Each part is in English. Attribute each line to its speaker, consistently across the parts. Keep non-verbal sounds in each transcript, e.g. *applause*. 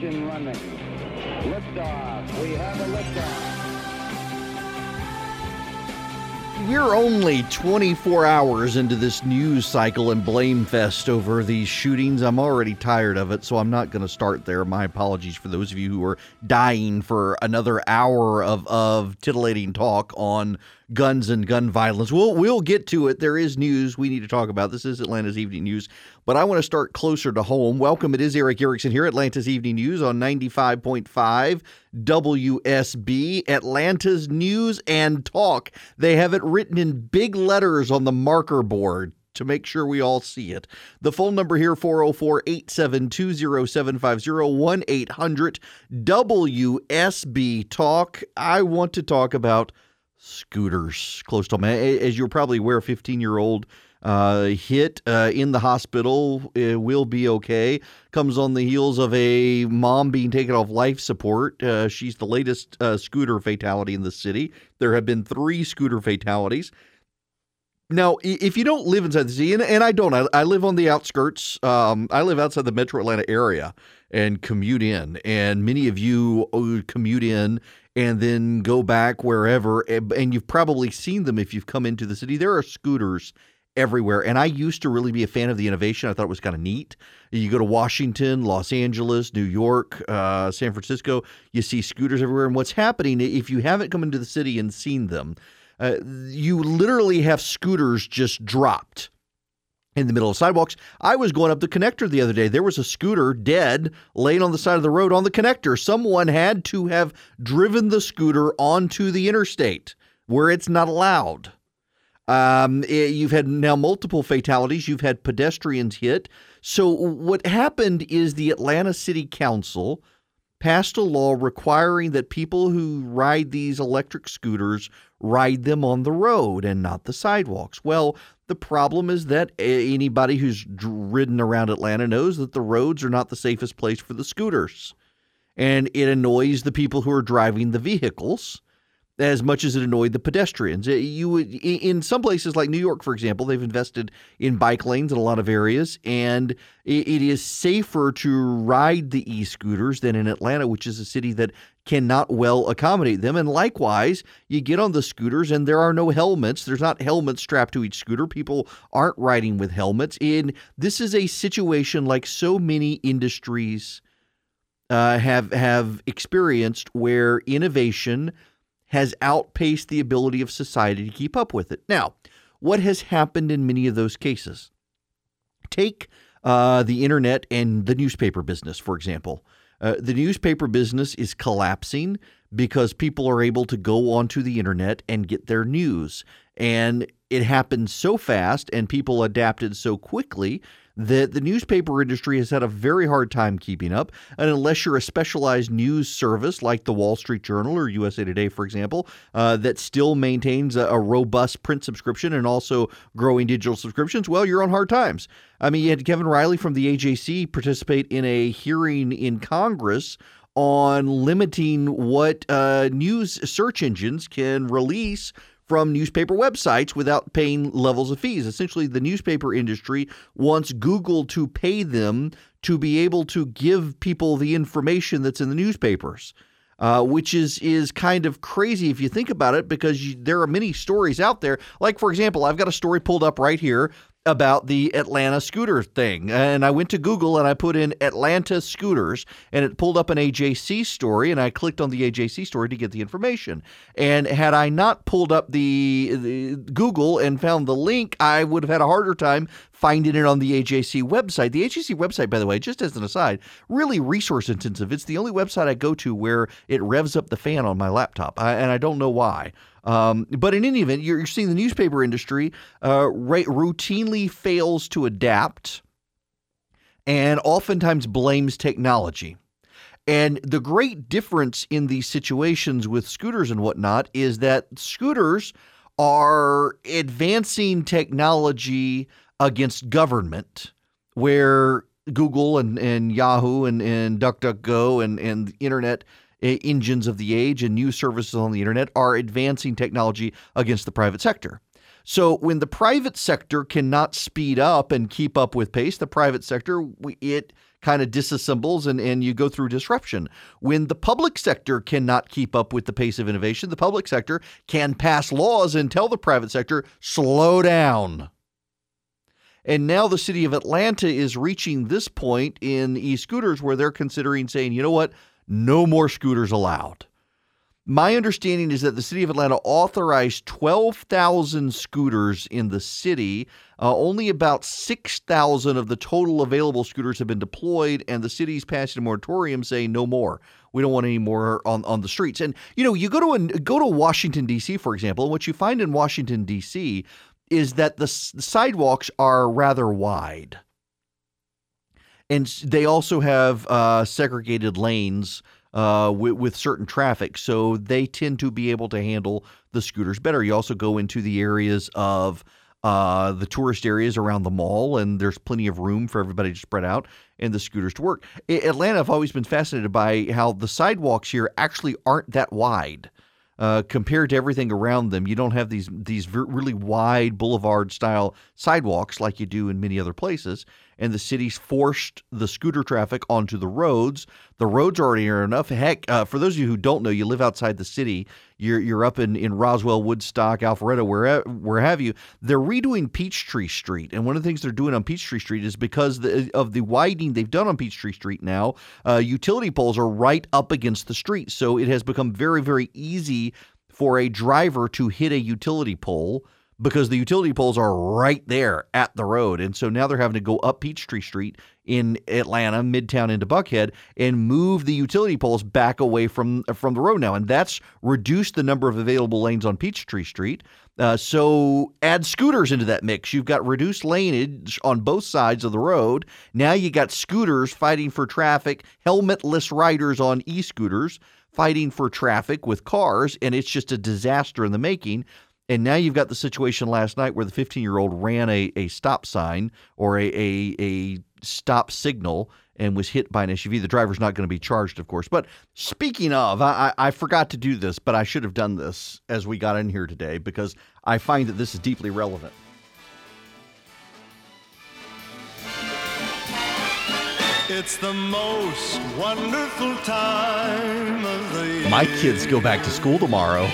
Speaker 1: engine running. Liftoff. We have a liftoff.
Speaker 2: We're only 24 hours into this news cycle and blame fest over these shootings. I'm already tired of it, so I'm not going to start there. My apologies for those of you who are dying for another hour of, of titillating talk on guns and gun violence. We'll we'll get to it. There is news we need to talk about. This is Atlanta's Evening News, but I want to start closer to home. Welcome. It is Eric Erickson here, Atlanta's Evening News on 95.5 WSB, Atlanta's News and Talk. They have it written in big letters on the marker board to make sure we all see it. The phone number here 404 872 0750 800 WSB Talk. I want to talk about scooters close to home. As you're probably aware, a 15 year old uh, hit uh, in the hospital uh, will be okay. Comes on the heels of a mom being taken off life support. Uh, she's the latest uh, scooter fatality in the city. There have been three scooter fatalities. Now, if you don't live inside the city, and, and I don't, I, I, live on the outskirts. Um, I live outside the metro Atlanta area and commute in. And many of you commute in and then go back wherever. And you've probably seen them if you've come into the city. There are scooters everywhere. And I used to really be a fan of the innovation. I thought it was kind of neat. You go to Washington, Los Angeles, New York, uh, San Francisco, you see scooters everywhere. And what's happening, if you haven't come into the city and seen them, uh, you literally have scooters just dropped in the middle of sidewalks. I was going up the connector the other day. There was a scooter dead laying on the side of the road on the connector. Someone had to have driven the scooter onto the interstate where it's not allowed. Um, it, eh, you've had now multiple fatalities. You've had pedestrians hit. So, what happened is the Atlanta City Council passed a law requiring that people who ride these electric scooters ride them on the road and not the sidewalks. Well, the problem is that anybody who's ridden around Atlanta knows that the roads are not the safest place for the scooters. And it annoys the people who are driving the vehicles as much as it annoyed the pedestrians. Uh, you would, in some places like New York, for example, they've invested in bike lanes in a lot of areas, and it is safer to ride the e-scooters than in Atlanta, which is a city that cannot well accommodate them. And likewise, you get on the scooters and there are no helmets. There's not helmets strapped to each scooter. People aren't riding with helmets. And this is a situation like so many industries uh, have have experienced where innovation has outpaced the ability of society to keep up with it. Now, what has happened in many of those cases? Take uh, the internet and the newspaper business, for example. Uh, the newspaper business is collapsing because people are able to go onto the internet and get their news. And it happened so fast and people adapted so quickly that the newspaper industry has had a very hard time keeping up. And unless you're a specialized news service like the Wall Street Journal or USA Today, for example, uh, that still maintains a, a, robust print subscription and also growing digital subscriptions, well, you're on hard times. I mean, you had Kevin Riley from the AJC participate in a hearing in Congress on limiting what uh, news search engines can release from newspaper websites without paying levels of fees. Essentially, the newspaper industry wants Google to pay them to be able to give people the information that's in the newspapers. Uh, which is is kind of crazy if you think about it, because you, there are many stories out there. Like for example, I've got a story pulled up right here about the Atlanta scooter thing. And I went to Google and I put in Atlanta scooters and it pulled up an AJC story and I clicked on the AJC story to get the information. And had I not pulled up the, the Google and found the link, I would have had a harder time finding it on the AJC website. The AJC website, by the way, just as an aside, really resource intensive. It's the only website I go to where it revs up the fan on my laptop, I, and I don't know why. Um, but in any event, you're, you're seeing the newspaper industry uh, routinely fails to adapt and oftentimes blames technology. And the great difference in these situations with scooters and whatnot is that scooters are advancing technology against government, where Google and, and Yahoo and, and DuckDuckGo and, and the internet engines of the age and new services on the internet are advancing technology against the private sector. So when the private sector cannot speed up and keep up with pace, the private sector it kind of disassembles and, and you go through disruption. When the public sector cannot keep up with the pace of innovation, the public sector can pass laws and tell the private sector, slow down. And now the city of Atlanta is reaching this point in e scooters where they're considering saying, you know what, no more scooters allowed. My understanding is that the city of Atlanta authorized 12,000 scooters in the city. Uh, only about 6,000 of the total available scooters have been deployed, and the city's passing a moratorium saying no more. We don't want any more on, on the streets. And you know, you go to a, go to Washington D.C. for example, and what you find in Washington D.C. is that the, the sidewalks are rather wide, and they also have uh, segregated lanes uh, with, with, certain traffic. So they tend to be able to handle the scooters better. You also go into the areas of uh, the tourist areas around the mall, and there's plenty of room for everybody to spread out and the scooters to work. Atlanta, I've always been fascinated by how the sidewalks here actually aren't that wide. Uh, compared to everything around them, you don't have these these really wide boulevard style sidewalks like you do in many other places and the city's forced the scooter traffic onto the roads. The roads are already are enough. Heck, uh, for those of you who don't know, you live outside the city. You're you're up in, in Roswell, Woodstock, Alpharetta, where where have you? They're redoing Peachtree Street, and one of the things they're doing on Peachtree Street is because the, of the widening they've done on Peachtree Street. Now, uh, utility poles are right up against the street, so it has become very very easy for a driver to hit a utility pole because the utility poles are right there at the road. And so now they're having to go up Peachtree Street in Atlanta, Midtown into Buckhead, and move the utility poles back away from from the road now. And that's reduced the number of available lanes on Peachtree Street. Uh, so add scooters into that mix. You've got reduced laneage on both sides of the road. Now you got scooters fighting for traffic, helmetless riders on e-scooters fighting for traffic with cars, and it's just a disaster in the making. And now you've got the situation last night where the 15 year old ran a, a stop sign or a, a, a stop signal and was hit by an SUV. The driver's not going to be charged, of course. But speaking of, I, I forgot to do this, but I should have done this as we got in here today because I find that this is deeply relevant. It's the most wonderful time of the year. My kids go back to school tomorrow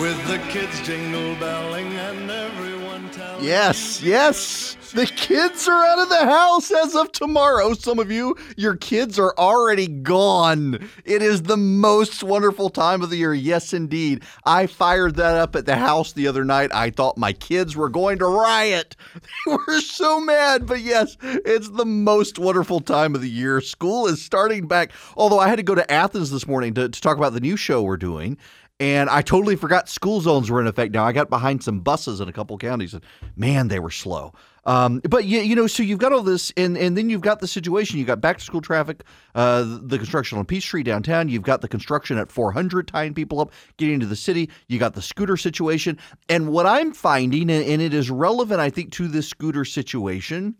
Speaker 2: with the kids jingle belling and everyone telling. Yes, yes. The kids are out of the house as of tomorrow. Some of you, your kids are already gone. It is the most wonderful time of the year. Yes, indeed. I fired that up at the house the other night. I thought my kids were going to riot. *laughs* They were so mad. But yes, it's the most wonderful time of the year. School is starting back. Although I had to go to Athens this morning to, to talk about the new show we're doing and I totally forgot school zones were in effect now. I got behind some buses in a couple counties, and man, they were slow. Um, but you, you know, so you've got all this, and, and then you've got the situation. You've got back to school traffic, uh, the construction on Peachtree downtown. You've got the construction at 400 tying people up, getting into the city. You got the scooter situation, and what I'm finding, and, and it is relevant, I think, to this scooter situation.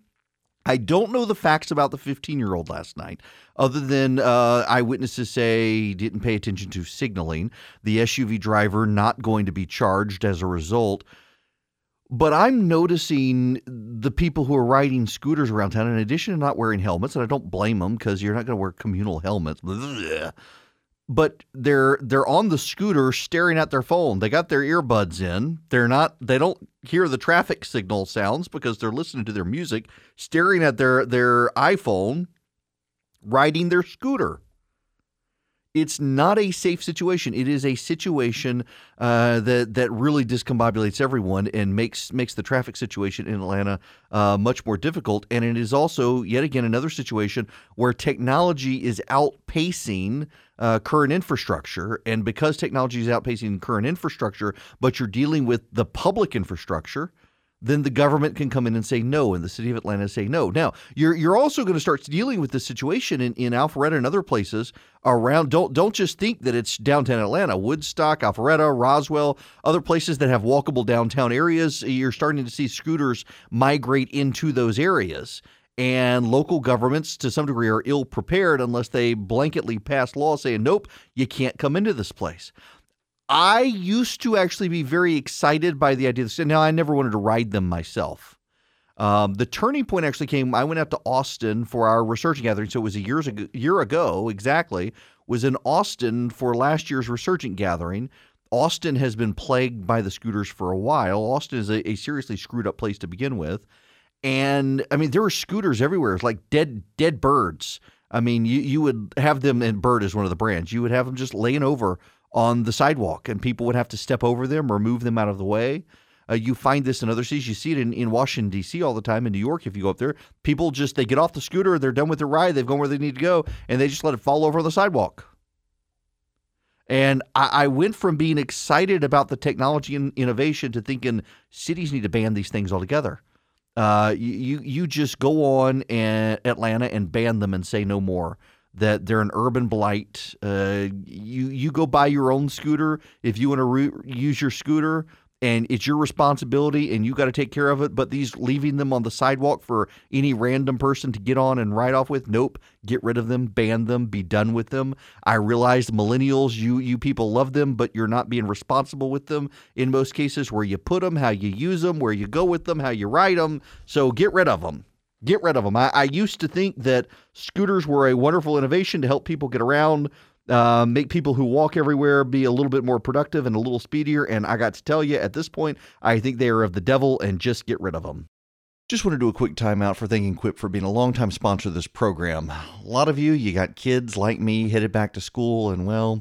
Speaker 2: I don't know the facts about the 15 year old last night, other than uh, eyewitnesses say he didn't pay attention to signaling, the SUV driver not going to be charged as a result. But I'm noticing the people who are riding scooters around town, in addition to not wearing helmets, and I don't blame them because you're not going to wear communal helmets. But they're they're on the scooter staring at their phone. They got their earbuds in. They're not. They don't hear the traffic signal sounds because they're listening to their music, staring at their their iPhone, riding their scooter. It's not a safe situation. It is a situation uh, that that really discombobulates everyone and makes makes the traffic situation in Atlanta uh, much more difficult. And it is also yet again another situation where technology is outpacing uh, current infrastructure. And because technology is outpacing current infrastructure, but you're dealing with the public infrastructure then the government can come in and say no, and the city of Atlanta say no. Now, you're you're also going to start dealing with this situation in, in Alpharetta and other places around. Don't don't just think that it's downtown Atlanta, Woodstock, Alpharetta, Roswell, other places that have walkable downtown areas. You're starting to see scooters migrate into those areas. And local governments, to some degree, are ill prepared unless they blanketly pass laws saying, nope, you can't come into this place. I used to actually be very excited by the idea. Of, now, I never wanted to ride them myself. Um, the turning point actually came. I went out to Austin for our Resurgent gathering, so it was a years ago, year ago exactly. Was in Austin for last year's resurgent gathering. Austin has been plagued by the scooters for a while. Austin is a, a seriously screwed up place to begin with, and I mean there were scooters everywhere. It's like dead dead birds. I mean, you you would have them, and Bird is one of the brands. You would have them just laying over on the sidewalk, and people would have to step over them or move them out of the way. Uh, you find this in other cities. You see it in, in Washington, D.C. all the time. In New York, if you go up there, people just, they get off the scooter, they're done with their ride, they've gone where they need to go, and they just let it fall over on the sidewalk. And I, I went from being excited about the technology and innovation to thinking cities need to ban these things altogether. Uh, you you just go on and Atlanta and ban them and say no more. That they're an urban blight. Uh, you you go buy your own scooter if you want to re- use your scooter and it's your responsibility and you got to take care of it. But these leaving them on the sidewalk for any random person to get on and ride off with, nope. Get rid of them, ban them, be done with them. I realize millennials, you you people love them, but you're not being responsible with them in most cases. Where you put them, how you use them, where you go with them, how you ride them. So get rid of them. Get rid of them. I, I used to think that scooters were a wonderful innovation to help people get around uh, make people who walk everywhere be a little bit more productive and a little speedier. And I got to tell you, at this point, I think they are of the devil and just get rid of them. Just want to do a quick timeout for thanking Quip for being a longtime sponsor of this program. A lot of you, you got kids like me headed back to school, and well,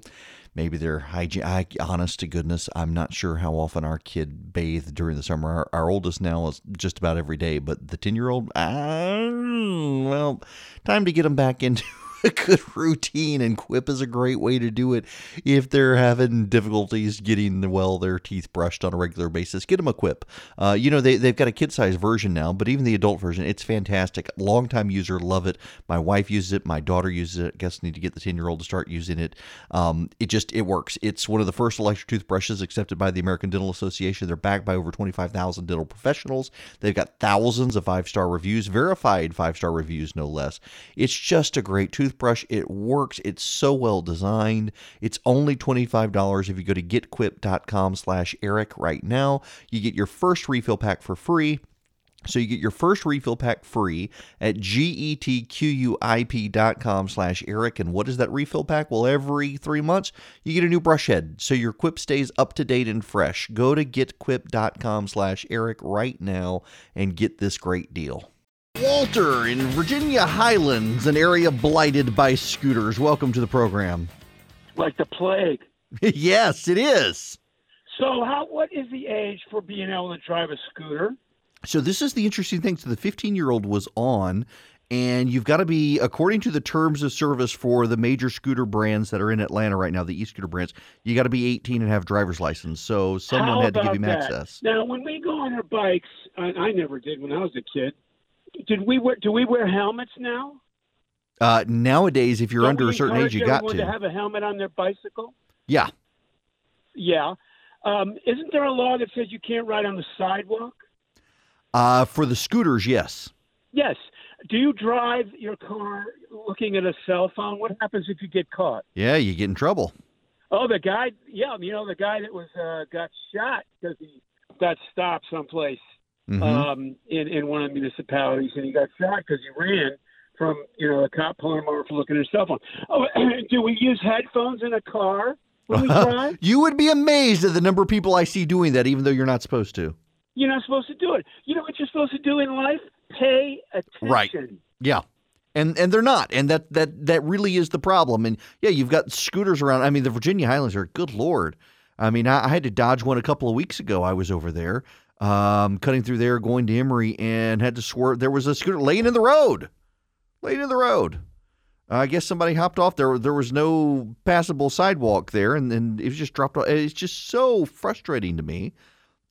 Speaker 2: maybe they're hygiene. I, honest to goodness, I'm not sure how often our kid bathed during the summer. Our, our oldest now is just about every day, but the 10 year old, well, time to get them back into a *laughs* good routine, and Quip is a great way to do it if they're having difficulties getting well their teeth brushed on a regular basis. Get them a Quip. Uh, you know they they've got a kid size version now, but even the adult version, it's fantastic. Longtime user, love it. My wife uses it. My daughter uses it. I guess need to get the ten year old to start using it. Um, it just it works. It's one of the first electric toothbrushes accepted by the American Dental Association. They're backed by over twenty five thousand dental professionals. They've got thousands of five star reviews, verified five star reviews, no less. It's just a great toothbrush toothbrush. It works. It's so well designed. It's only $25 if you go to getquip.com slash Eric right now. You get your first refill pack for free. So you get your first refill pack free at getquip.com slash Eric. And what is that refill pack? Well, every three months, you get a new brush head. So your quip stays up to date and fresh. Go to getquip.com slash Eric right now and get this great deal. Walter in Virginia Highlands, an area blighted by scooters. Welcome to the program.
Speaker 3: Like the plague. *laughs*
Speaker 2: yes, it is.
Speaker 3: So, how? What is the age for being able to drive a scooter?
Speaker 2: So, this is the interesting thing. So, the 15 year old was on, and you've got to be, according to the terms of service for the major scooter brands that are in Atlanta right now, the e scooter brands, you got to be 18 and have driver's license. So, someone had to give you
Speaker 3: that?
Speaker 2: access.
Speaker 3: Now, when we go on our bikes, I, I never did when I was a kid. Did we wear? Do we wear helmets now?
Speaker 2: Uh, nowadays, if you're
Speaker 3: Don't
Speaker 2: under a certain age, you got to.
Speaker 3: to have a helmet on their bicycle.
Speaker 2: yeah.
Speaker 3: Yeah. Um, isn't there a law that says you can't ride on the sidewalk?
Speaker 2: Uh, for the scooters, yes.
Speaker 3: Yes. Do you drive your car looking at a cell phone? What happens if you get caught?
Speaker 2: Yeah, you get in trouble.
Speaker 3: Oh, the guy. Yeah, you know the guy that was uh, got shot because he got stopped someplace
Speaker 2: Mhm.
Speaker 3: um, in in one of the municipalities, and he got shot because he ran from you know a cop pulling him over for looking at his cell phone. Oh, *clears throat* do we use headphones in a car when we *laughs* drive?
Speaker 2: you would be amazed at the number of people I see doing that, even though you're not supposed to.
Speaker 3: You're not supposed to do it. You know what you're supposed to do in life? Pay attention.
Speaker 2: Right. Yeah. And and they're not. And that that that really is the problem. And yeah, you've got scooters around. I mean, the Virginia Highlands are good lord. I mean, I, I had to dodge one a couple of weeks ago. I was over there, um, cutting through there, going to Emory, and had to swerve. There was a scooter laying in the road, laying in the road. I guess somebody hopped off. There, there was no passable sidewalk there, and then it was just dropped off. It's just so frustrating to me,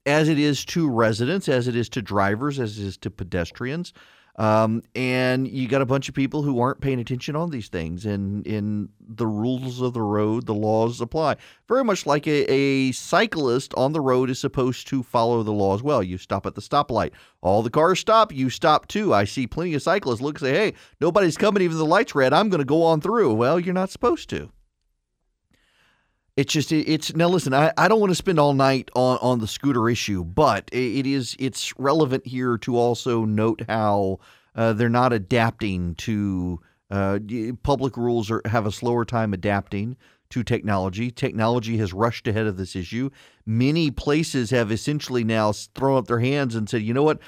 Speaker 2: as it is to residents, as it is to drivers, as it is to pedestrians. Um, and you got a bunch of people who aren't paying attention on these things, and in the rules of the road, the laws apply. Very much like a, a cyclist on the road is supposed to follow the law as well. You stop at the stoplight, all the cars stop, you stop too. I see plenty of cyclists look and say, "Hey, nobody's coming, even the light's red. I'm going to go on through." Well, you're not supposed to. It's just it's now listen. I, I don't want to spend all night on, on the scooter issue, but it, is it's relevant here to also note how uh, they're not adapting to uh, public rules or have a slower time adapting to technology. Technology has rushed ahead of this issue. Many places have essentially now thrown up their hands and said, you know what?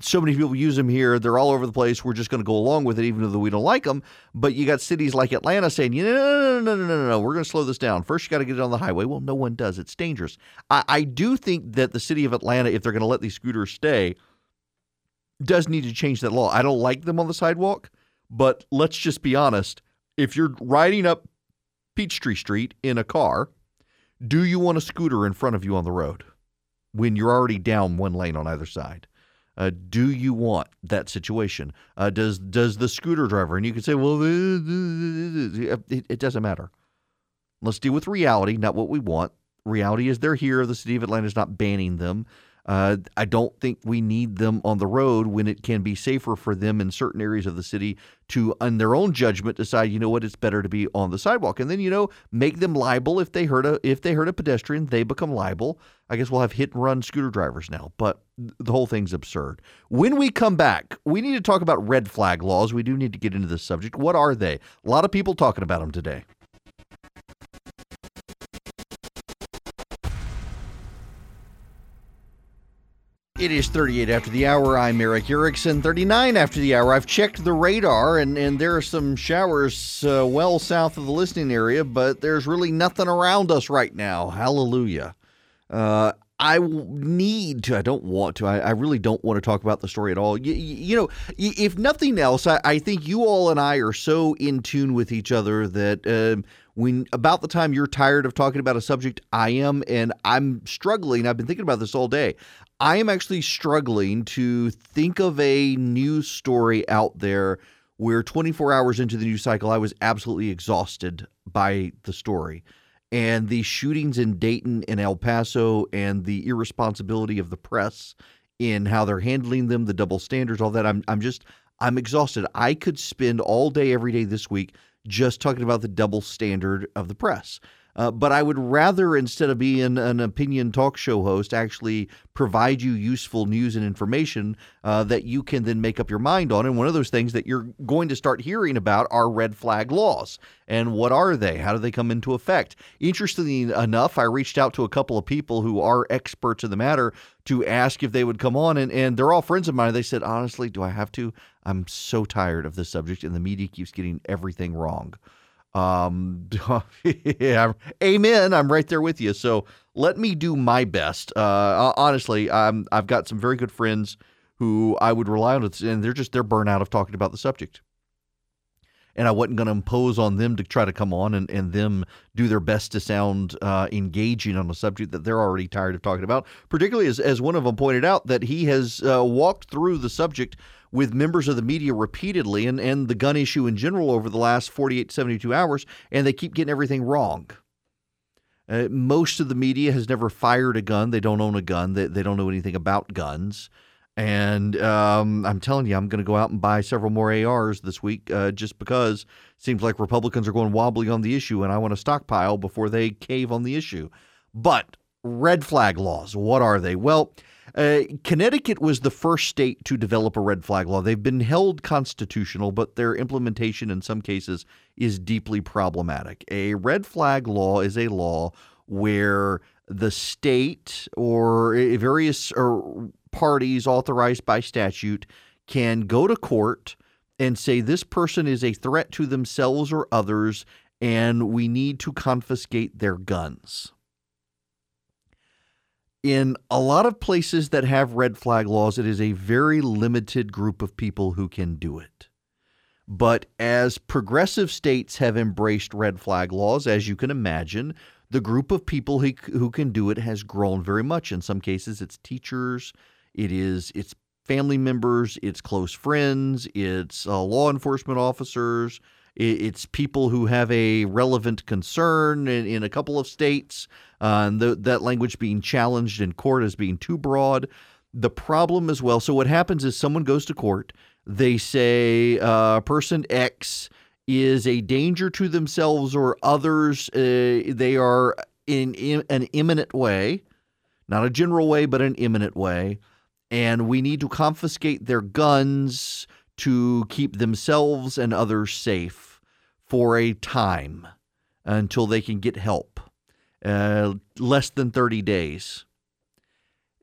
Speaker 2: So many people use them here. They're all over the place. We're just going to go along with it, even though we don't like them. But you got cities like Atlanta saying, know, no, no, no, no, no, no. We're going to slow this down. First, you got to get it on the highway. Well, no one does. It's dangerous. I, I do think that the city of Atlanta, if they're going to let these scooters stay, does need to change that law. I don't like them on the sidewalk, but let's just be honest. If you're riding up Peachtree Street in a car, do you want a scooter in front of you on the road when you're already down one lane on either side? Uh, do you want that situation? Uh, does does the scooter driver? And you can say, well, it, it doesn't matter. Let's deal with reality, not what we want. Reality is they're here. The city of Atlanta is not banning them. Uh, I don't think we need them on the road when it can be safer for them in certain areas of the city to, on their own judgment, decide. You know what? It's better to be on the sidewalk, and then you know make them liable if they hurt a if they hurt a pedestrian, they become liable. I guess we'll have hit and run scooter drivers now, but the whole thing's absurd. When we come back, we need to talk about red flag laws. We do need to get into this subject. What are they? A lot of people talking about them today. It is 38 after the hour. I'm Eric Erickson. 39 after the hour. I've checked the radar, and, and there are some showers uh, well south of the listening area, but there's really nothing around us right now. Hallelujah. Uh, I need to, I don't want to, I, I, really don't want to talk about the story at all. You, you know, if nothing else, I, I, think you all and I are so in tune with each other that um, when about the time you're tired of talking about a subject, I am, and I'm struggling. I've been thinking about this all day. I am actually struggling to think of a news story out there where 24 hours into the news cycle, I was absolutely exhausted by the story. And the shootings in Dayton and El Paso and the irresponsibility of the press in how they're handling them, the double standards, all that. I'm, I'm just, I'm exhausted. I could spend all day, every day this week just talking about the double standard of the press. Uh, but I would rather, instead of being an opinion talk show host, actually provide you useful news and information uh, that you can then make up your mind on. And one of those things that you're going to start hearing about are red flag laws. And what are they? How do they come into effect? Interestingly enough, I reached out to a couple of people who are experts in the matter to ask if they would come on. And, and they're all friends of mine. They said, honestly, do I have to? I'm so tired of this subject, and the media keeps getting everything wrong. Um, *laughs* yeah, amen. I'm right there with you. So let me do my best. Uh, honestly, I'm, I've got some very good friends who I would rely on, and they're just they're burnt out of talking about the subject. And I wasn't going to impose on them to try to come on and, and them do their best to sound uh, engaging on a subject that they're already tired of talking about. Particularly as, as one of them pointed out that he has uh, walked through the subject with members of the media repeatedly and, and the gun issue in general over the last 48 72 hours, and they keep getting everything wrong. Uh, most of the media has never fired a gun. They don't own a gun. They, they don't know anything about guns. And um, I'm telling you, I'm going to go out and buy several more ARs this week uh, just because it seems like Republicans are going wobbly on the issue, and I want to stockpile before they cave on the issue. But red flag laws, what are they? Well, uh, Connecticut was the first state to develop a red flag law. They've been held constitutional, but their implementation in some cases is deeply problematic. A red flag law is a law where the state or various or parties authorized by statute can go to court and say this person is a threat to themselves or others and we need to confiscate their guns in a lot of places that have red flag laws, it is a very limited group of people who can do it. But as progressive states have embraced red flag laws, as you can imagine, the group of people who, who can do it has grown very much. In some cases, it's teachers, it is it's family members, it's close friends, it's uh, law enforcement officers, it's people who have a relevant concern in, in a couple of states, uh, and the, that language being challenged in court as being too broad. The problem as well. So what happens is someone goes to court. They say uh, person X is a danger to themselves or others. Uh, they are in, in an imminent way, not a general way, but an imminent way. And we need to confiscate their guns to keep themselves and others safe for a time until they can get help. Uh, less than 30 days.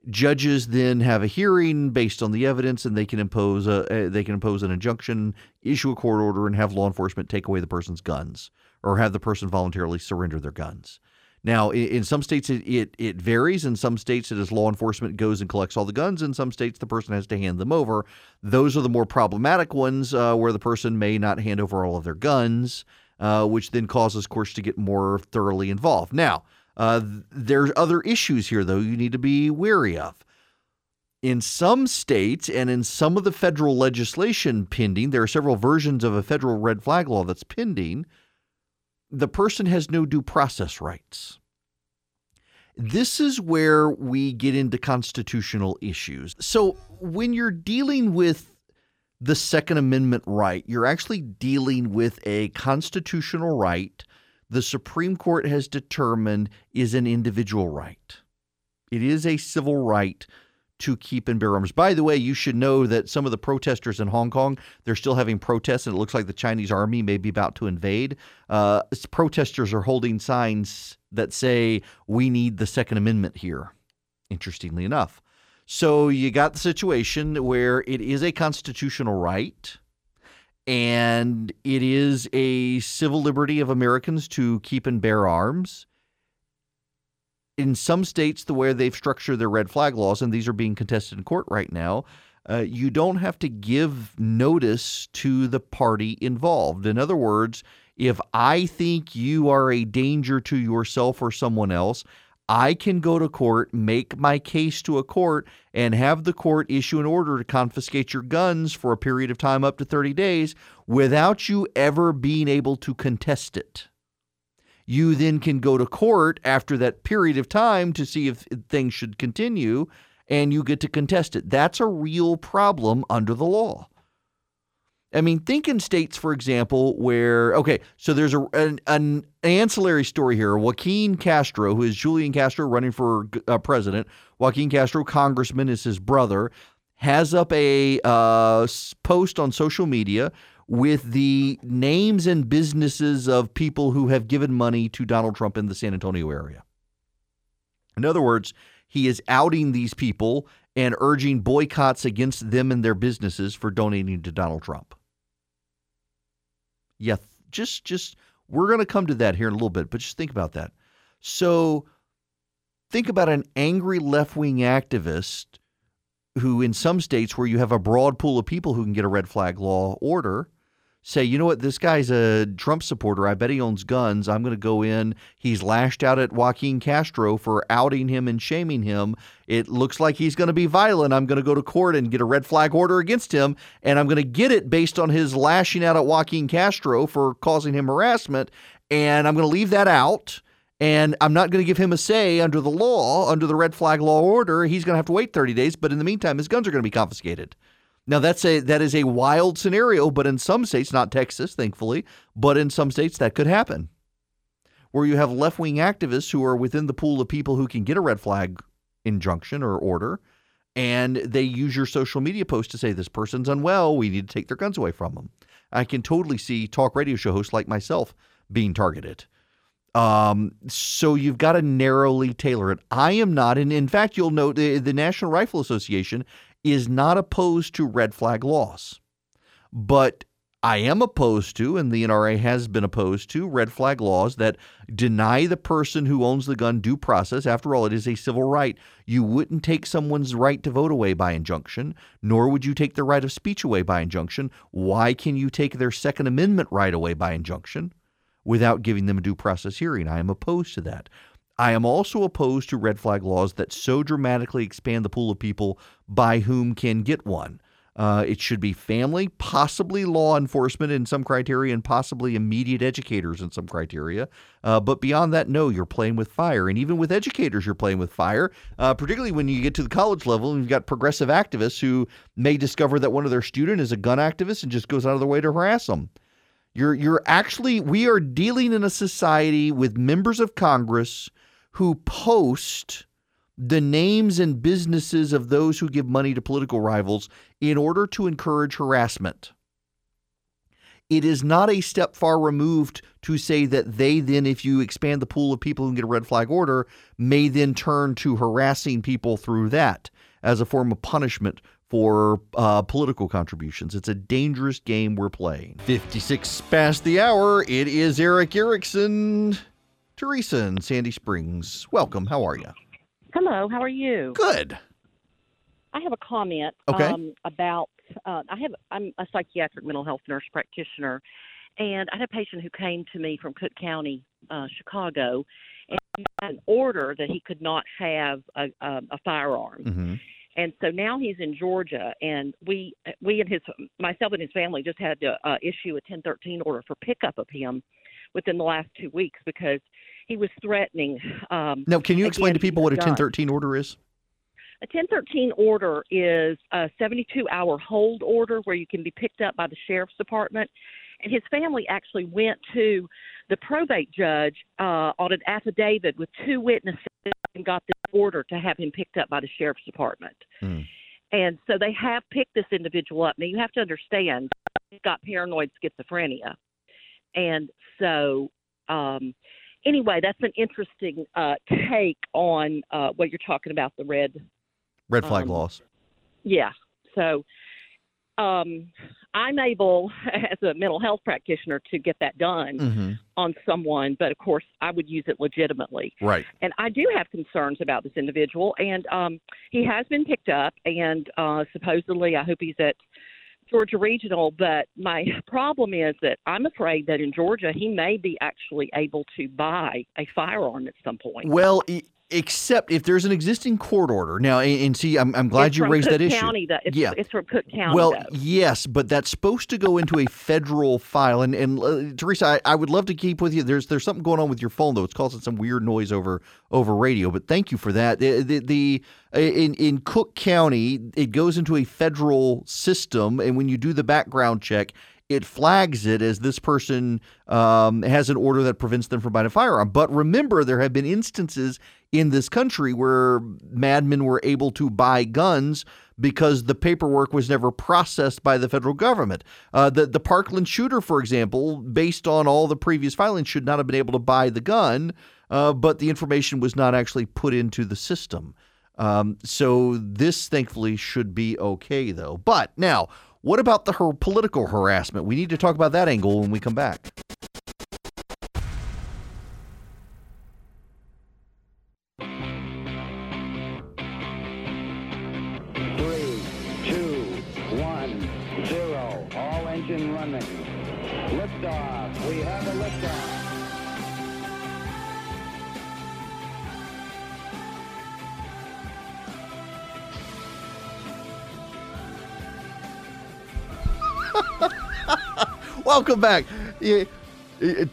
Speaker 2: Judges then have a hearing based on the evidence, and they can impose a they can impose an injunction, issue a court order, and have law enforcement take away the person's guns or have the person voluntarily surrender their guns. Now, in, some states it, it, it varies. In some states, it is law enforcement goes and collects all the guns. In some states, the person has to hand them over. Those are the more problematic ones, uh, where the person may not hand over all of their guns, uh, which then causes courts to get more thoroughly involved. Now, uh, there's other issues here, though, you need to be wary of. In some states and in some of the federal legislation pending, there are several versions of a federal red flag law that's pending. The person has no due process rights. This is where we get into constitutional issues. So, when you're dealing with the Second Amendment right, you're actually dealing with a constitutional right the Supreme Court has determined is an individual right. It is a civil right to keep and bear arms. By the way, you should know that some of the protesters in Hong Kong, they're still having protests, and it looks like the Chinese army may be about to invade. Uh, protesters are holding signs that say, We need the Second Amendment here, interestingly enough. So you got the situation where it is a constitutional right and it is a civil liberty of Americans to keep and bear arms. In some states, the way they've structured their red flag laws, and these are being contested in court right now, uh, you don't have to give notice to the party involved. In other words, if I think you are a danger to yourself or someone else, I can go to court, make my case to a court, and have the court issue an order to confiscate your guns for a period of time up to 30 days without you ever being able to contest it. You then can go to court after that period of time to see if things should continue, and you get to contest it. That's a real problem under the law. I mean, think in states, for example, where okay, so there's a an, an ancillary story here. Joaquin Castro, who is Julian Castro running for uh, president, Joaquin Castro, congressman, is his brother, has up a uh, post on social media with the names and businesses of people who have given money to Donald Trump in the San Antonio area. In other words, he is outing these people and urging boycotts against them and their businesses for donating to Donald Trump. Yeah, just just we're going to come to that here in a little bit, but just think about that. So think about an angry left-wing activist who in some states where you have a broad pool of people who can get a red flag law order say, you know what, this guy's a Trump supporter. I bet he owns guns. I'm going to go in. He's lashed out at Joaquin Castro for outing him and shaming him. It looks like he's going to be violent. I'm going to go to court and get a red flag order against him. And I'm going to get it based on his lashing out at Joaquin Castro for causing him harassment. And I'm going to leave that out. And I'm not going to give him a say under the law, under the red flag law order. He's going to have to wait 30 days. But in the meantime, his guns are going to be confiscated. Now that's a that is a wild scenario, but in some states, not Texas, thankfully, but in some states that could happen. Where you have left-wing activists who are within the pool of people who can get a red flag injunction or order, and they use your social media post to say this person's unwell, we need to take their guns away from them. I can totally see talk radio show hosts like myself being targeted. Um, so you've got to narrowly tailor it. I am not, and in fact, you'll note the, the National Rifle Association is not opposed to red flag laws. But I am opposed to, and the NRA has been opposed to, red flag laws that deny the person who owns the gun due process. After all, it is a civil right. You wouldn't take someone's right to vote away by injunction, nor would you take their right of speech away by injunction. Why can you take their Second Amendment right away by injunction without giving them a due process hearing? I am opposed to that. I am also opposed to red flag laws that so dramatically expand the pool of people by whom can get one. Uh, it should be family, possibly law enforcement in some criteria, and possibly immediate educators in some criteria. Uh, but beyond that, no, you're playing with fire. And even with educators, you're playing with fire, uh, particularly when you get to the college level and you've got progressive activists who may discover that one of their student is a gun activist and just goes out of their way to harass them. You're you're actually we are dealing in a society with members of Congress who post the names and businesses of those who give money to political rivals in order to encourage harassment. It is not a step far removed to say that they then, if you expand the pool of people who can get a red flag order, may then turn to harassing people through that as a form of punishment for uh, political contributions. It's a dangerous game we're playing. 56 past the hour. It is Eric Erickson, Teresa in Sandy Springs. Welcome. How are you?
Speaker 4: Hello, how are you?
Speaker 2: Good.
Speaker 4: I have a comment
Speaker 2: Okay.
Speaker 4: um, about. Uh, I have. I'm a psychiatric mental health nurse practitioner, and I had a patient who came to me from Cook County, uh, Chicago, and he had an order that he could not have a, a, a firearm.
Speaker 2: hmm
Speaker 4: And so now he's in Georgia, and we we and his myself and his family just had to uh, issue a 1013 order for pickup of him within the last two weeks because he was threatening. Um,
Speaker 2: Now, can you explain to people what a
Speaker 4: guns.
Speaker 2: 1013 order is?
Speaker 4: A 1013 order is a 72 hour hold order where you can be picked up by the sheriff's department. And his family actually went to the probate judge uh, on an affidavit with two witnesses and got the order to have him picked up by the sheriff's department.
Speaker 2: Hmm.
Speaker 4: And so they have picked this individual up. Now, you have to understand, he's got paranoid schizophrenia. And so, um, anyway, that's an interesting uh, take on uh, what you're talking about the red
Speaker 2: Red flag
Speaker 4: Um,
Speaker 2: laws.
Speaker 4: yeah. So um, I'm able, *laughs* as a mental health practitioner, to get that done
Speaker 2: hmm
Speaker 4: on someone, but of course, I would use it legitimately.
Speaker 2: Right.
Speaker 4: And I do have concerns about this individual, and um, he has been picked up, and uh, supposedly, I hope he's at Georgia Regional. But my *laughs* problem is that I'm afraid that in Georgia, he may be actually able to buy a firearm at some point.
Speaker 2: Well, except if there's an existing court order. Now, and, and see, I'm, I'm glad
Speaker 4: It's
Speaker 2: you raised
Speaker 4: Cook
Speaker 2: that issue.
Speaker 4: Though. It's,
Speaker 2: Yeah.
Speaker 4: it's from Cook County.
Speaker 2: Well,
Speaker 4: though.
Speaker 2: yes, but that's supposed to go into a federal file. And, and uh, Teresa, I, I would love to keep with you. There's there's something going on with your phone though. It's causing some weird noise over over radio. But thank you for that. The, the, the in in Cook County, it goes into a federal system, and when you do the background check. It flags it as this person um, has an order that prevents them from buying a firearm. But remember, there have been instances in this country where madmen were able to buy guns because the paperwork was never processed by the federal government. Uh, the the Parkland shooter, for example, based on all the previous filings, should not have been able to buy the gun, uh, but the information was not actually put into the system. Um, so this, thankfully, should be okay, though. But now, what about the her political harassment? We need to talk about that angle when we come back.
Speaker 1: Three, two, one, zero. All engine running. Liftoff. We have a liftoff.
Speaker 2: Welcome back. You-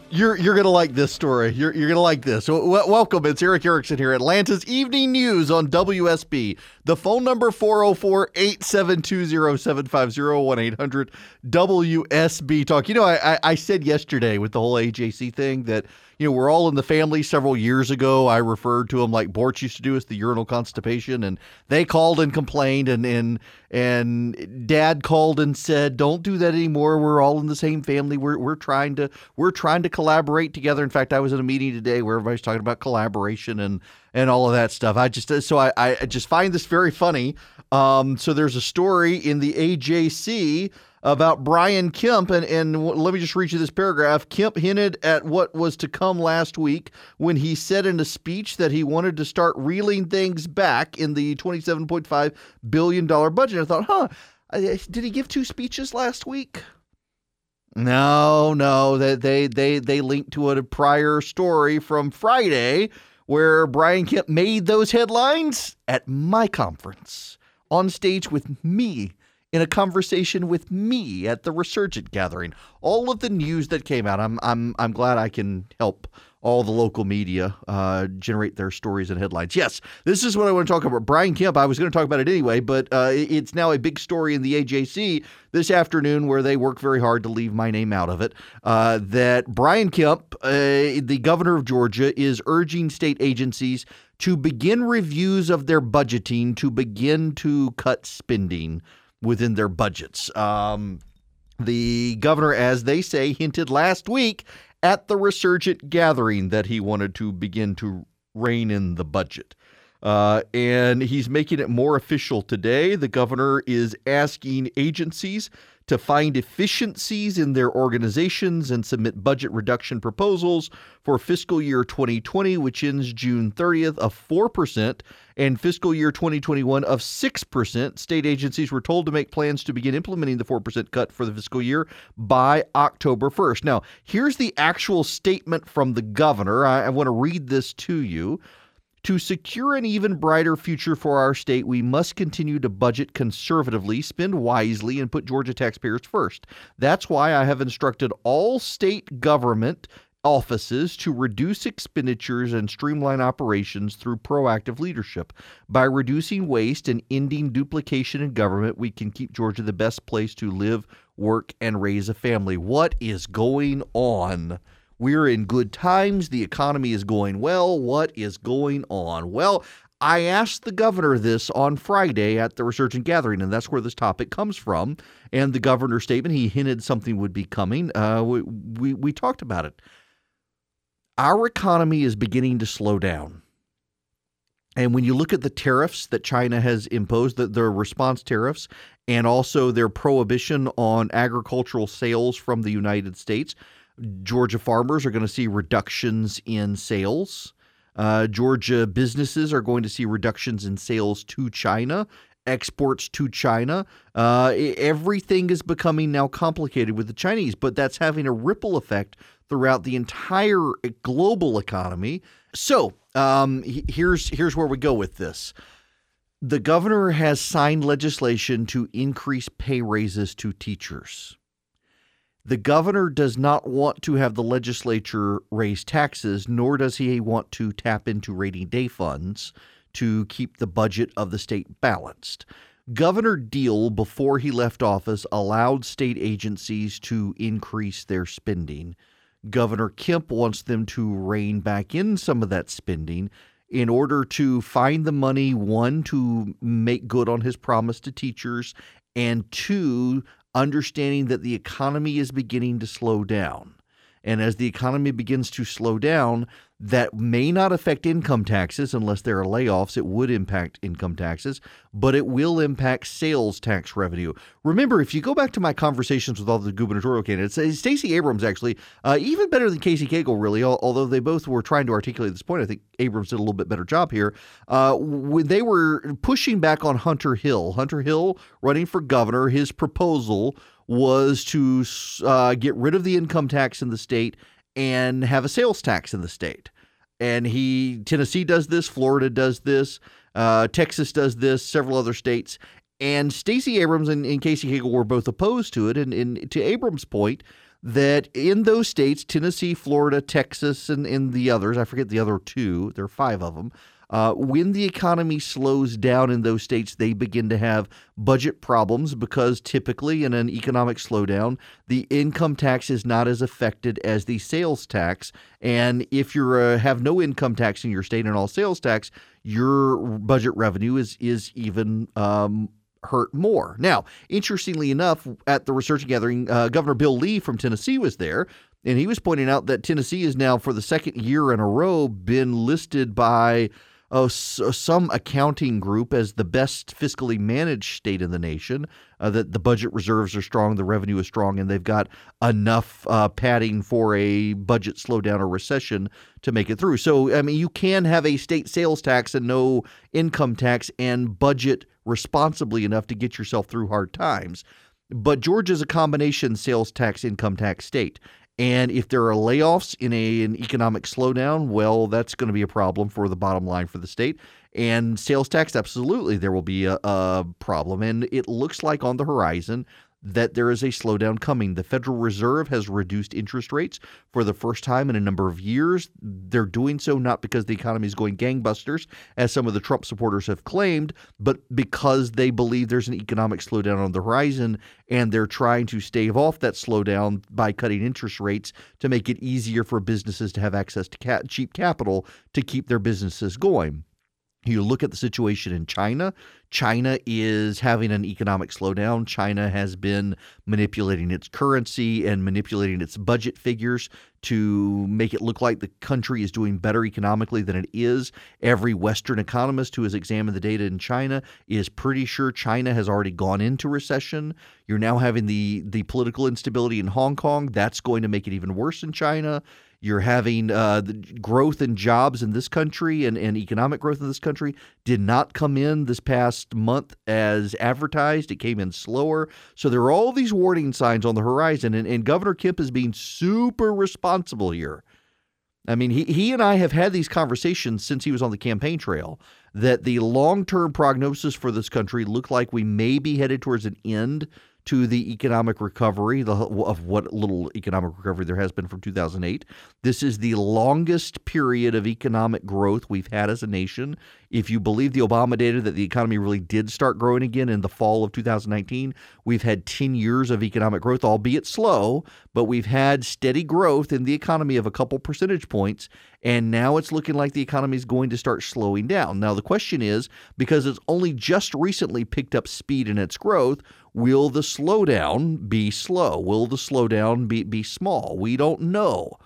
Speaker 2: You're you're gonna like this story. You're you're gonna like this. Welcome. It's Eric Erickson here, Atlanta's Evening News on WSB. The phone number 404-872-0750 1-800 WSB Talk. You know, I I said yesterday with the whole AJC thing that you know we're all in the family. Several years ago, I referred to them like Boortz used to do us the urinal constipation, and they called and complained, and and and Dad called and said, "Don't do that anymore. We're all in the same family. We're we're trying to we're trying to collaborate together." In fact, I was in a meeting today where everybody's talking about collaboration and and all of that stuff. I just so I I just find this very funny. Um, so there's a story in the AJC about Brian Kemp, and, and let me just read you this paragraph. Kemp hinted at what was to come last week when he said in a speech that he wanted to start reeling things back in the $27.5 billion budget. I thought, huh, uh, did he give two speeches last week? No, no, they they they they linked to a prior story from Friday where Brian Kemp made those headlines at my conference on stage with me in a conversation with me at the Resurgent gathering. All of the news that came out, I'm I'm I'm glad I can help all the local media uh, generate their stories and headlines. Yes, this is what I want to talk about. Brian Kemp, I was going to talk about it anyway, but uh, it's now a big story in the AJC this afternoon where they work very hard to leave my name out of it. Uh, that Brian Kemp, uh, the governor of Georgia, is urging state agencies to begin reviews of their budgeting to begin to cut spending within their budgets. Um, the governor, as they say, hinted last week at the Resurgent gathering that he wanted to begin to rein in the budget. Uh, and he's making it more official today. The governor is asking agencies to find efficiencies in their organizations and submit budget reduction proposals for fiscal year 2020, which ends June 30th, of 4%, and fiscal year 2021 of 6%. State agencies were told to make plans to begin implementing the 4% cut for the fiscal year by October 1st. Now, here's the actual statement from the governor. I, I want to read this to you. To secure an even brighter future for our state, we must continue to budget conservatively, spend wisely, and put Georgia taxpayers first. That's why I have instructed all state government offices to reduce expenditures and streamline operations through proactive leadership. By reducing waste and ending duplication in government, we can keep Georgia the best place to live, work, and raise a family. What is going on? We're in good times. The economy is going well. What is going on? Well, I asked the governor this on Friday at the Resurgent Gathering, and that's where this topic comes from. And the governor's statement, he hinted something would be coming. Uh, we, we, we talked about it. Our economy is beginning to slow down. And when you look at the tariffs that China has imposed, the, their response tariffs, and also their prohibition on agricultural sales from the United States, Georgia farmers are going to see reductions in sales. Uh, Georgia businesses are going to see reductions in sales to China, exports to China. Uh, everything is becoming now complicated with the Chinese, but that's having a ripple effect throughout the entire global economy. So um, here's here's where we go with this. The governor has signed legislation to increase pay raises to teachers. The governor does not want to have the legislature raise taxes, nor does he want to tap into rainy day funds to keep the budget of the state balanced. Governor Deal, before he left office, allowed state agencies to increase their spending. Governor Kemp wants them to rein back in some of that spending in order to find the money, one, to make good on his promise to teachers, and two, understanding that the economy is beginning to slow down. And as the economy begins to slow down, that may not affect income taxes unless there are layoffs. It would impact income taxes, but it will impact sales tax revenue. Remember, if you go back to my conversations with all the gubernatorial candidates, uh, Stacey Abrams actually, uh, even better than Casey Cagle, really, although they both were trying to articulate this point. I think Abrams did a little bit better job here. Uh, when they were pushing back on Hunter Hill, Hunter Hill running for governor, his proposal was to uh, get rid of the income tax in the state and have a sales tax in the state. And he, Tennessee does this, Florida does this, uh, Texas does this, several other states. And Stacey Abrams and, and Casey Cagle were both opposed to it. And, and to Abrams' point, that in those states, Tennessee, Florida, Texas, and, and the others, I forget the other two, there are five of them, uh, when the economy slows down in those states, they begin to have budget problems because typically in an economic slowdown, the income tax is not as affected as the sales tax. And if you uh, have no income tax in your state and all sales tax, your budget revenue is is even um, hurt more. Now, interestingly enough, at the Resurgent gathering, uh, Governor Bill Lee from Tennessee was there, and he was pointing out that Tennessee is now, for the second year in a row, been listed by oh, so some accounting group as the best fiscally managed state in the nation, uh, that the budget reserves are strong, the revenue is strong, and they've got enough uh, padding for a budget slowdown or recession to make it through. So, I mean, you can have a state sales tax and no income tax and budget responsibly enough to get yourself through hard times. But Georgia's a combination sales tax, income tax state. And if there are layoffs in a, an economic slowdown, well, that's going to be a problem for the bottom line for the state. And sales tax, absolutely, there will be a, a problem. And it looks like on the horizon that there is a slowdown coming. The Federal Reserve has reduced interest rates for the first time in a number of years. They're doing so not because the economy is going gangbusters, as some of the Trump supporters have claimed, but because they believe there's an economic slowdown on the horizon and they're trying to stave off that slowdown by cutting interest rates to make it easier for businesses to have access to cheap capital to keep their businesses going. You look at the situation in China. China is having an economic slowdown. China has been manipulating its currency and manipulating its budget figures to make it look like the country is doing better economically than it is. Every Western economist who has examined the data in China is pretty sure China has already gone into recession. You're now having the the political instability in Hong Kong. That's going to make it even worse in China. You're having uh, the growth in jobs in this country and, and economic growth in this country did not come in this past month as advertised. It came in slower. So there are all these warning signs on the horizon, and, and Governor Kemp is being super responsible here. I mean, he, he and I have had these conversations since he was on the campaign trail that the long term prognosis for this country looked like we may be headed towards an end to the economic recovery the, of what little economic recovery there has been from 2008. This is the longest period of economic growth we've had as a nation. If you believe the Obama data that the economy really did start growing again in the fall of 2019, we've had 10 years of economic growth, albeit slow, but we've had steady growth in the economy of a couple percentage points. And now it's looking like the economy is going to start slowing down. Now, the question is because it's only just recently picked up speed in its growth, will the slowdown be slow? Will the slowdown be, be small? We don't know.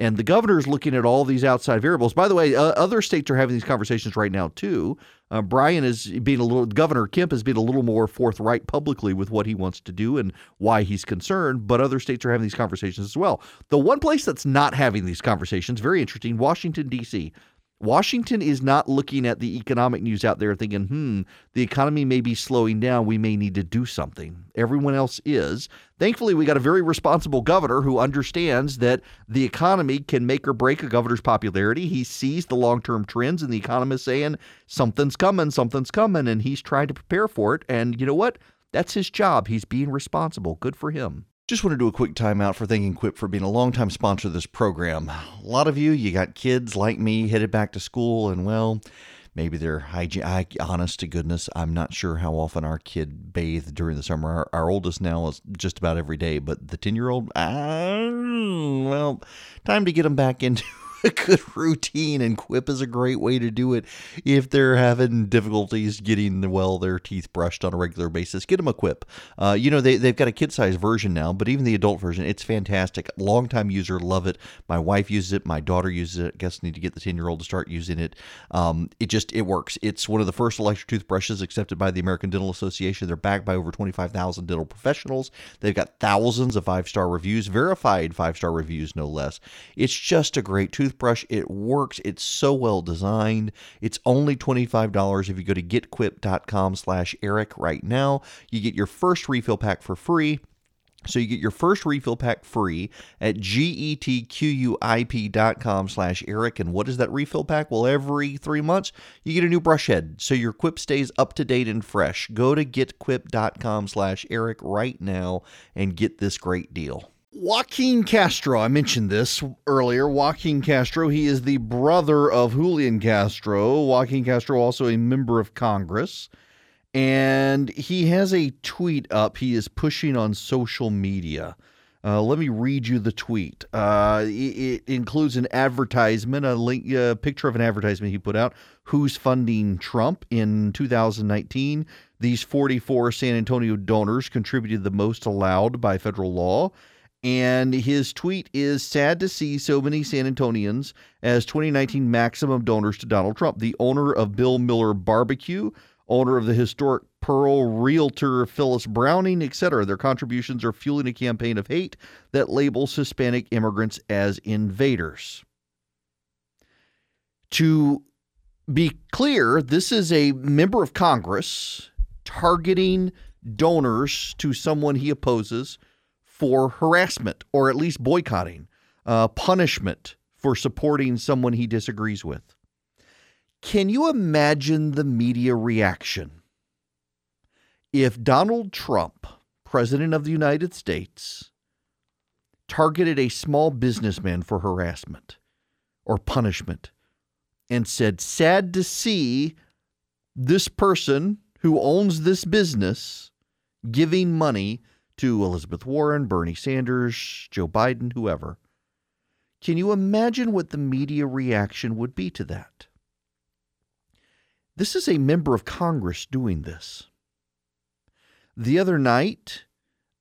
Speaker 2: And the governor is looking at all these outside variables. By the way, uh, other states are having these conversations right now too. Uh, Brian is being a little, Governor Kemp has been a little more forthright publicly with what he wants to do and why he's concerned. But other states are having these conversations as well. The one place that's not having these conversations, very interesting, Washington D.C. Washington is not looking at the economic news out there thinking, hmm, the economy may be slowing down. We may need to do something. Everyone else is. Thankfully, we got a very responsible governor who understands that the economy can make or break a governor's popularity. He sees the long term trends, and the economist saying, something's coming, something's coming, and he's trying to prepare for it. And you know what? That's his job. He's being responsible. Good for him. Just want to do a quick timeout for thanking Quip for being a longtime sponsor of this program. A lot of you, you got kids like me headed back to school, and well, maybe they're hygiene. honest to goodness, I'm not sure how often our kid bathed during the summer. Our, our oldest now is just about every day, but the 10 year old, ah, well, time to get them back into *laughs* a good routine, and Quip is a great way to do it. If they're having difficulties getting well their teeth brushed on a regular basis, get them a Quip. Uh, you know they they've got a kid size version now, but even the adult version, it's fantastic. Longtime user, love it. My wife uses it. My daughter uses it. I guess need to get the ten year old to start using it. Um, it just it works. It's one of the first electric toothbrushes accepted by the American Dental Association. They're backed by over twenty five thousand dental professionals. They've got thousands of five star reviews, verified five star reviews, no less. It's just a great toothbrush toothbrush. It works. It's so well designed. It's only $25 if you go to getquip.com slash Eric right now. You get your first refill pack for free. So you get your first refill pack free at getquip.com slash Eric. And what is that refill pack? Well, every three months, you get a new brush head. So your quip stays up to date and fresh. Go to getquip.com slash Eric right now and get this great deal. Joaquin Castro, I mentioned this earlier. Joaquin Castro, he is the brother of Julian Castro. Joaquin Castro, also a member of Congress. And he has a tweet up he is pushing on social media. Uh, let me read you the tweet. Uh, it, it, includes an advertisement, a link, a picture of an advertisement he put out. Who's funding Trump in 2019? These 44 San Antonio donors contributed the most allowed by federal law. And his tweet is sad to see so many San Antonians as 2019 maximum donors to Donald Trump. The owner of Bill Miller Barbecue, owner of the historic Pearl realtor Phyllis Browning, etc. Their contributions are fueling a campaign of hate that labels Hispanic immigrants as invaders. To be clear, this is a member of Congress targeting donors to someone he opposes for harassment or at least boycotting, uh, punishment for supporting someone he disagrees with. Can you imagine the media reaction if Donald Trump, President of the United States, targeted a small businessman for harassment or punishment and said, Sad to see this person who owns this business giving money to Elizabeth Warren, Bernie Sanders, Joe Biden, whoever. Can you imagine what the media reaction would be to that? This is a member of Congress doing this. The other night,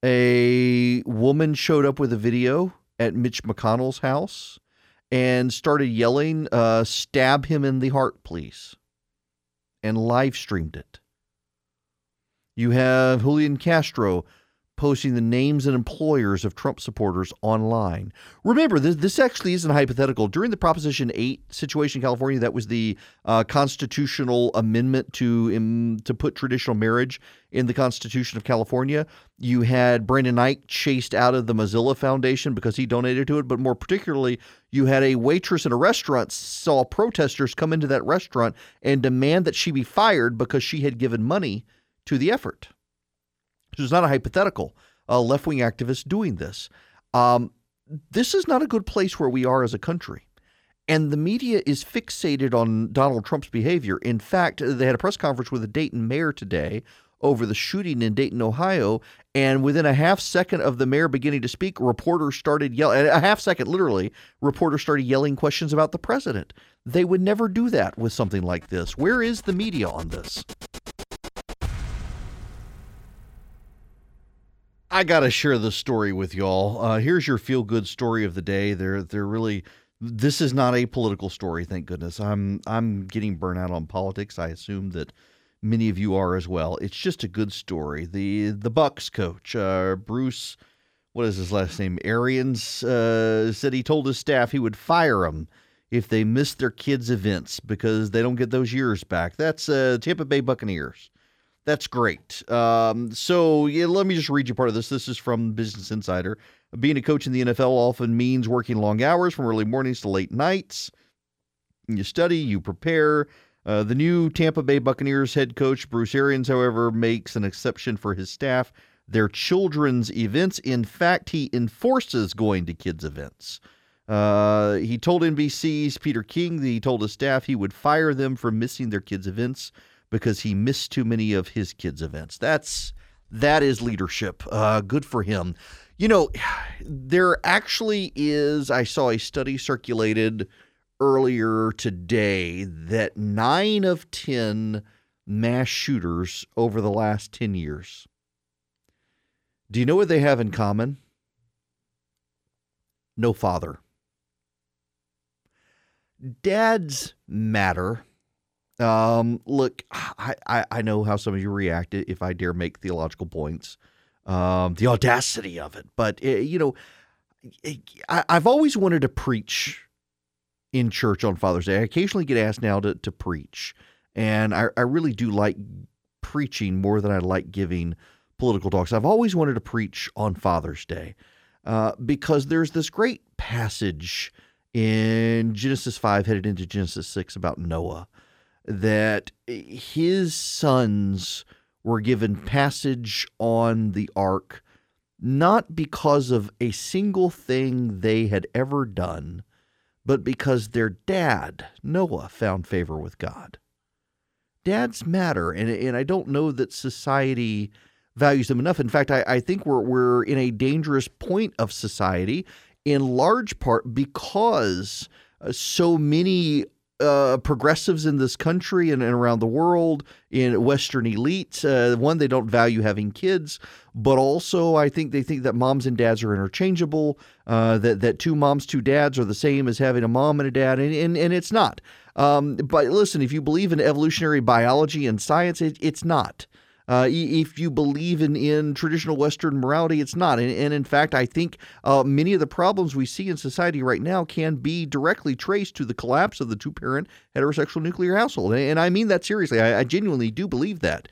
Speaker 2: a woman showed up with a video at Mitch McConnell's house and started yelling, uh, Stab him in the heart, please, and live streamed it. You have Julian Castro posting the names and employers of Trump supporters online. Remember, this, this actually isn't hypothetical. During the Proposition 8 situation in California, that was the uh, constitutional amendment to, um, to put traditional marriage in the Constitution of California. You had Brendan Eich chased out of the Mozilla Foundation because he donated to it, but more particularly, you had a waitress in a restaurant saw protesters come into that restaurant and demand that she be fired because she had given money to the effort. This is not a hypothetical. A left wing activist doing this. Um, this is not a good place where we are as a country. And the media is fixated on Donald Trump's behavior. In fact, they had a press conference with the Dayton mayor today over the shooting in Dayton, Ohio. And within a half second of the mayor beginning to speak, reporters started yelling, a half second literally, reporters started yelling questions about the president. They would never do that with something like this. Where is the media on this? I gotta share this story with y'all. Uh, here's your feel good story of the day. They're they're really this is not a political story, thank goodness. I'm I'm getting burnt out on politics. I assume that many of you are as well. It's just a good story. The the Bucks coach, uh, Bruce, what is his last name? Arians, uh, said he told his staff he would fire them if they missed their kids' events because they don't get those years back. That's uh, Tampa Bay Buccaneers. That's great. Um, so yeah, let me just read you part of this. This is from Business Insider. Being a coach in the NFL often means working long hours from early mornings to late nights. You study, you prepare. Uh, the new Tampa Bay Buccaneers head coach, Bruce Arians, however, makes an exception for his staff. Their children's events. In fact, he enforces going to kids' events. Uh, he told NBC's Peter King that he told his staff he would fire them for missing their kids' events because he missed too many of his kids' events. That's that is leadership. Uh, good for him. You know, *sighs* there actually is. I saw a study circulated earlier today that nine of ten mass shooters over the last ten years. Do you know what they have in common? No father. Dads matter um, look, I, I, I know how some of you reacted if I dare make theological points, um, the audacity of it. But, uh, you know, I, I've always wanted to preach in church on Father's Day. I occasionally get asked now to, to preach, and I, I really do like preaching more than I like giving political talks. I've always wanted to preach on Father's Day uh, because there's this great passage in Genesis 5 headed into Genesis 6 about Noah that his sons were given passage on the ark not because of a single thing they had ever done, but because their dad, Noah, found favor with God. Dads matter, and, and I don't know that society values them enough. In fact, I, I think we're, we're in a dangerous point of society in large part because uh, so many uh, progressives in this country and, and, around the world, in Western elites. Uh, one, they don't value having kids, but also I think they think that moms and dads are interchangeable. Uh, that that two moms, two dads are the same as having a mom and a dad, and and, and it's not. Um, but listen, if you believe in evolutionary biology and science, it, it's not. Uh, if you believe in, in traditional Western morality, it's not. And, and in fact, I think uh, many of the problems we see in society right now can be directly traced to the collapse of the two parent heterosexual nuclear household. And, and I mean that seriously. I, I genuinely do believe that.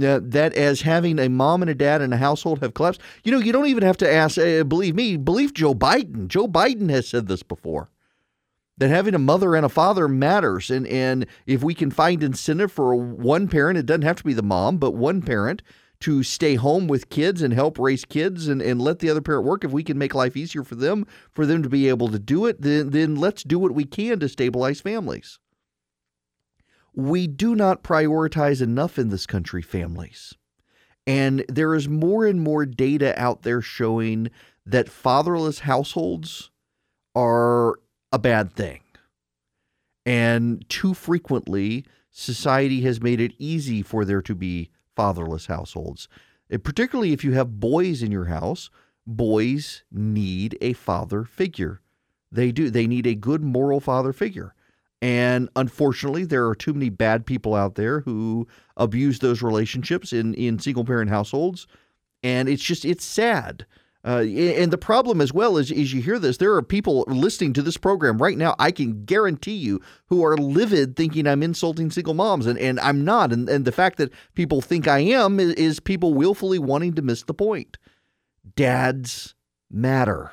Speaker 2: uh, that as having a mom and a dad in a household have collapsed. You know, you don't even have to ask, uh, believe me, believe Joe Biden. Joe Biden has said this before that having a mother and a father matters. And, and if we can find incentive for one parent, it doesn't have to be the mom, but one parent to stay home with kids and help raise kids and, and let the other parent work, if we can make life easier for them, for them to be able to do it, then, then let's do what we can to stabilize families. We do not prioritize enough in this country families. And there is more and more data out there showing that fatherless households are a bad thing. And too frequently, society has made it easy for there to be fatherless households. Particularly if you have boys in your house, boys need a father figure. They do. They need a good moral father figure. And unfortunately, there are too many bad people out there who abuse those relationships in, in single parent households. And it's just, it's sad. Uh, and the problem as well is, as you hear this, there are people listening to this program right now. I can guarantee you who are livid, thinking I'm insulting single moms, and, and I'm not. And, and the fact that people think I am is, is people willfully wanting to miss the point. Dads matter,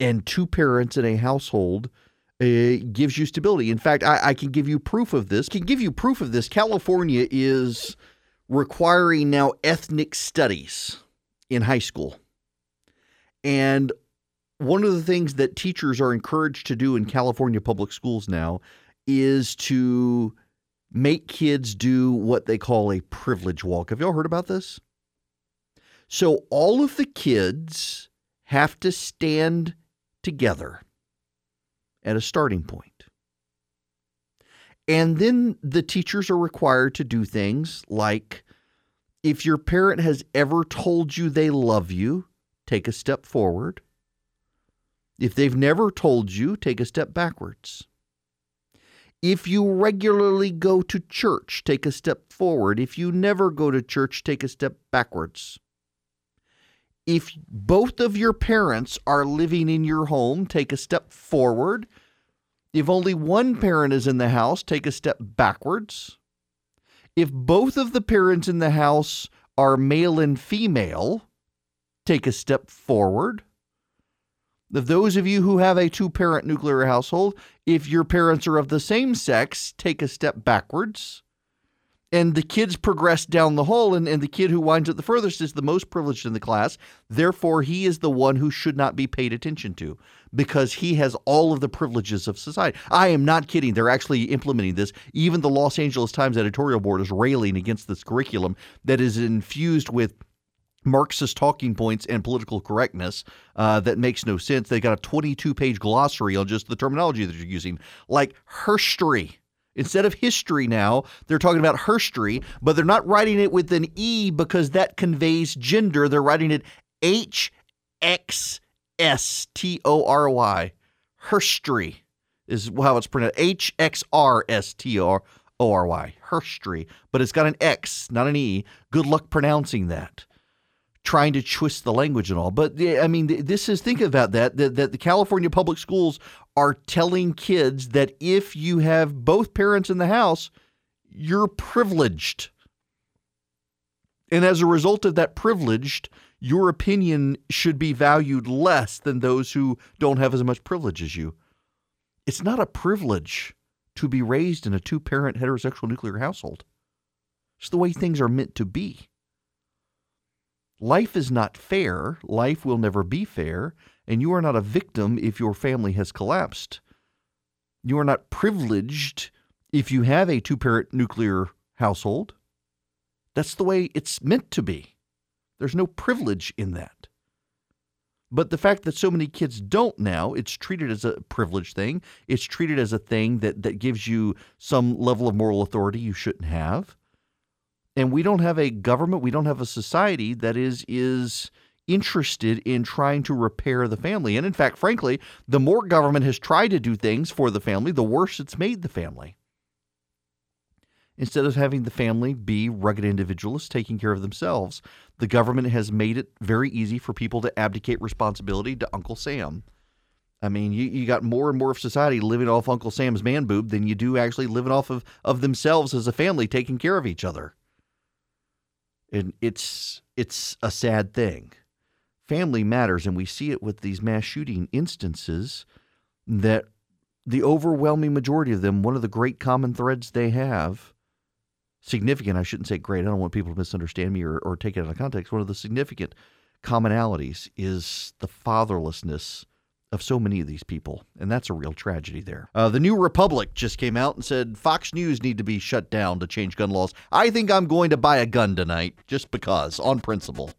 Speaker 2: and two parents in a household uh, gives you stability. In fact, I, I can give you proof of this. Can give you proof of this. California is requiring now ethnic studies in high school. And one of the things that teachers are encouraged to do in California public schools now is to make kids do what they call a privilege walk. Have y'all heard about this? So all of the kids have to stand together at a starting point. And then the teachers are required to do things like if your parent has ever told you they love you, take a step forward. If they've never told you, take a step backwards. If you regularly go to church, take a step forward. If you never go to church, take a step backwards. If both of your parents are living in your home, take a step forward. If only one parent is in the house, take a step backwards. If both of the parents in the house are male and female, take a step forward. Of those of you who have a two parent nuclear household, if your parents are of the same sex, take a step backwards. And the kids progress down the hole, and, and the kid who winds up the furthest is the most privileged in the class. Therefore, he is the one who should not be paid attention to because he has all of the privileges of society. I am not kidding. They're actually implementing this. Even the Los Angeles Times editorial board is railing against this curriculum that is infused with Marxist talking points and political correctness uh, that makes no sense. They got a 22 page glossary on just the terminology that you're using, like herstory. Instead of history now, they're talking about herstory, but they're not writing it with an E because that conveys gender. They're writing it H X S T O R Y. Herstory is how it's pronounced. H X R S T O R Y. Herstory. But it's got an X, not an E. Good luck pronouncing that trying to twist the language and all. But I mean, this is think about that, that that the California public schools are telling kids that if you have both parents in the house, you're privileged. And as a result of that privileged, your opinion should be valued less than those who don't have as much privilege as you. It's not a privilege to be raised in a two parent heterosexual nuclear household. It's the way things are meant to be. Life is not fair. Life will never be fair. And you are not a victim if your family has collapsed. You are not privileged if you have a two parent nuclear household. That's the way it's meant to be. There's no privilege in that. But the fact that so many kids don't now, it's treated as a privilege thing. It's treated as a thing that, that gives you some level of moral authority you shouldn't have and we don't have a government, we don't have a society that is is interested in trying to repair the family. And in fact, frankly, the more government has tried to do things for the family, the worse it's made the family. Instead of having the family be rugged individualists taking care of themselves, the government has made it very easy for people to abdicate responsibility to Uncle Sam. I mean, you, you got more and more of society living off Uncle Sam's man boob than you do actually living off of, of themselves as a family taking care of each other. And it's it's a sad thing. Family matters, and we see it with these mass shooting instances that the overwhelming majority of them, one of the great common threads they have, significant, I shouldn't say great, I don't want people to misunderstand me or, or take it out of context. One of the significant commonalities is the fatherlessness of so many of these people, and that's a real tragedy there. Uh, the New Republic just came out and said Fox News need to be shut down to change gun laws. I think I'm going to buy a gun tonight just because, on principle.